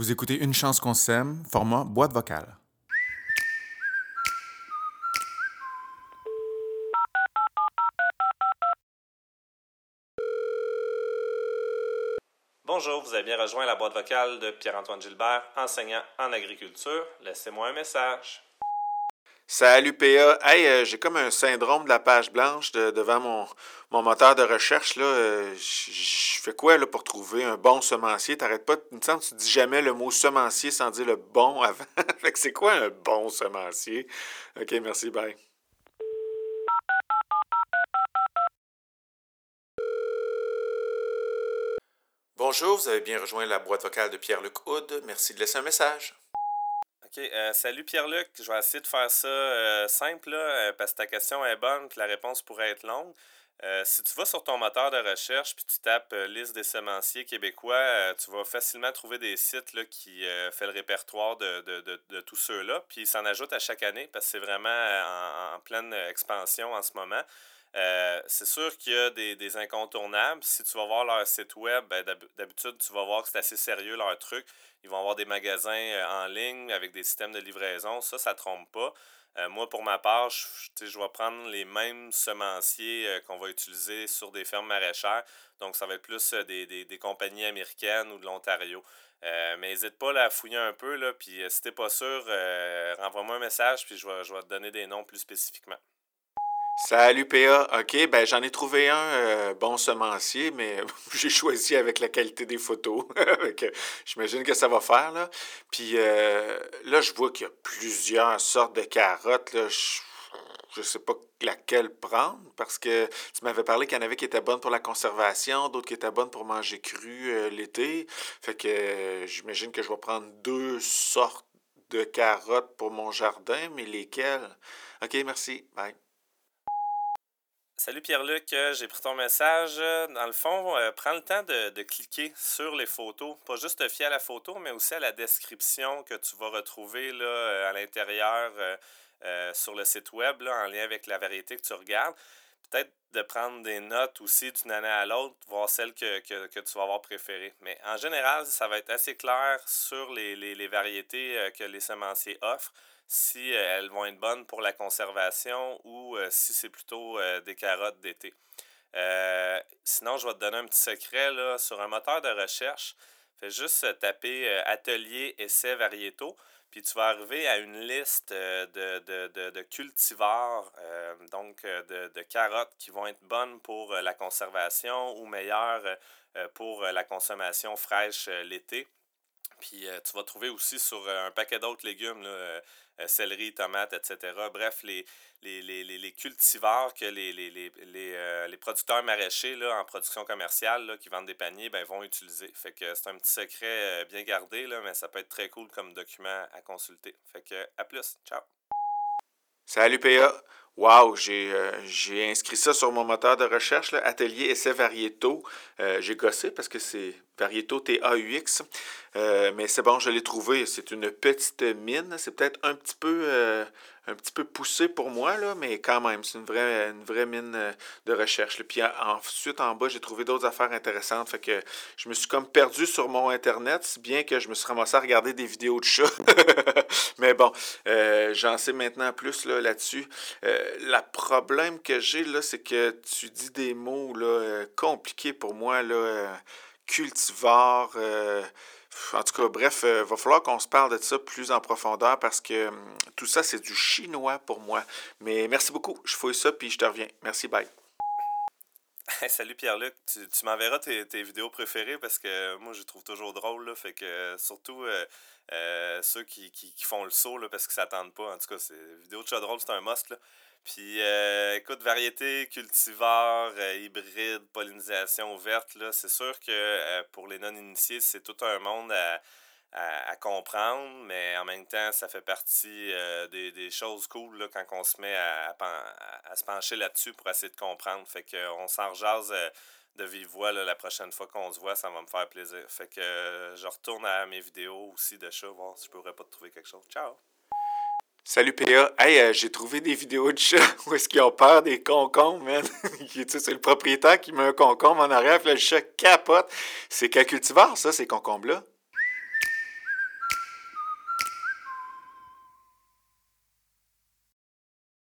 Vous écoutez Une chance qu'on s'aime, format boîte vocale. Bonjour, vous avez bien rejoint la boîte vocale de Pierre-Antoine Gilbert, enseignant en agriculture. Laissez-moi un message. Salut PA. Hey, euh, j'ai comme un syndrome de la page blanche de- devant mon, mon moteur de recherche. Euh, Je je fais quoi là, pour trouver un bon semencier? T'arrêtes pas, il me semble que tu dis jamais le mot semencier sans dire le bon avant. fait que c'est quoi un bon semencier? Ok, merci, bye. Bonjour, vous avez bien rejoint la boîte vocale de Pierre-Luc Houd. Merci de laisser un message. OK, euh, salut Pierre-Luc. Je vais essayer de faire ça euh, simple, là, euh, parce que ta question est bonne puis la réponse pourrait être longue. Euh, si tu vas sur ton moteur de recherche puis tu tapes liste des semenciers québécois, tu vas facilement trouver des sites là, qui fait le répertoire de, de, de, de tous ceux-là. Puis ils s'en ajoutent à chaque année parce que c'est vraiment en, en pleine expansion en ce moment. Euh, c'est sûr qu'il y a des, des incontournables. Si tu vas voir leur site web, ben, d'hab- d'habitude, tu vas voir que c'est assez sérieux leur truc. Ils vont avoir des magasins euh, en ligne avec des systèmes de livraison. Ça, ça trompe pas. Euh, moi, pour ma part, je, je- tu vais prendre les mêmes semenciers qu'on va utiliser sur des fermes maraîchères. Donc, ça va être plus des, compagnies américaines ou de l'Ontario. Mais n'hésite pas là, à fouiller un peu. Là, puis, si t'es pas sûr, renvoie-moi un message puis je vais, je vais te donner des noms plus spécifiquement. Salut PA. OK, ben j'en ai trouvé un euh, bon semencier, mais j'ai choisi avec la qualité des photos. J'imagine que ça va faire, là. Puis euh, là, je vois qu'il y a plusieurs sortes de carottes. Là. Je, je sais pas laquelle prendre parce que tu m'avais parlé qu'il y en avait qui étaient bonnes pour la conservation, d'autres qui étaient bonnes pour manger cru euh, l'été. Fait que j'imagine que je vais prendre deux sortes de carottes pour mon jardin, mais lesquelles? OK, merci. Bye. Salut Pierre-Luc, euh, j'ai pris ton message. Dans le fond, euh, prends le temps de, cliquer sur les photos. Pas juste te fier à la photo, mais aussi à la description que tu vas retrouver euh, à l'intérieur sur le site web en lien avec la variété que tu regardes. Peut-être de prendre des notes aussi d'une année à l'autre, voir celle que, que, que tu vas avoir préférée. Mais en général, ça va être assez clair sur les, les, les variétés euh, que les semenciers offrent si euh, elles vont être bonnes pour la conservation ou euh, si c'est plutôt des carottes d'été. Sinon, je vais te donner un petit secret là, sur un moteur de recherche. Fais juste taper atelier essai variétaux, puis tu vas arriver à une liste euh, de, de, de, de cultivars, euh, donc euh, de, carottes qui vont être bonnes pour la conservation ou meilleures pour la consommation fraîche l'été. Puis euh, tu vas trouver aussi sur euh, un paquet d'autres légumes, là, euh, céleri, tomates, etc. Bref, les, les, les, les, cultivars que les, les, producteurs maraîchers là, en production commerciale là, qui vendent des paniers ben, vont utiliser. Fait que c'est un petit secret bien gardé, mais ça peut être très cool comme document à consulter. Fait que à plus. Ciao. Salut PA. Wow, j'ai euh, j'ai inscrit ça sur mon moteur de recherche, Atelier Essai Variétaux. Euh, j'ai gossé parce que c'est Variétaux T-A-U-X. Euh, mais c'est bon, je l'ai trouvé. C'est une petite mine. C'est peut-être un petit peu euh, un petit peu poussé pour moi, là, mais quand même, c'est une vraie, une vraie mine euh, de recherche. là. Puis en- ensuite, en bas, j'ai trouvé d'autres affaires intéressantes. Fait que je me suis comme perdu sur mon Internet, si bien que je me suis ramassé à regarder des vidéos de chats. mais bon, euh, j'en sais maintenant plus là, là-dessus. Euh, le problème que j'ai, là, c'est que tu dis des mots là, compliqués pour moi, là, cultivar, en tout cas, bref, il va falloir qu'on se parle de ça plus en profondeur parce que hum, tout ça, c'est du chinois pour moi. Mais merci beaucoup, je fouille ça puis je te reviens. Merci, bye. Salut Pierre-Luc, tu, tu m'enverras tes, tes vidéos préférées parce que moi je les trouve toujours drôles, là, fait que euh, surtout euh, euh, ceux qui, qui, qui font le saut là, parce qu'ils s'attendent pas. En tout cas, c'est vidéo de chat drôle, c'est un must. Là. Puis euh, écoute, variété, cultivar, euh, hybride, pollinisation ouverte, là, c'est sûr que euh, pour les non-initiés, c'est tout un monde à, à, comprendre, mais en même temps, ça fait partie des, des choses cool là, quand on se met à, à, se pencher là-dessus pour essayer de comprendre. Fait qu'on s'en rejase de vive voix là, la prochaine fois qu'on se voit, ça va me faire plaisir. Fait que je retourne à mes vidéos aussi de chat, voir si je pourrais pas trouver quelque chose. Ciao! Salut PA. Hey, euh, j'ai trouvé des vidéos de chats où est-ce qu'ils ont peur des concombres, man. C'est le propriétaire qui met un concombre en arrière, puis là, le chat capote. C'est quel cultivar, ça, ces concombres-là?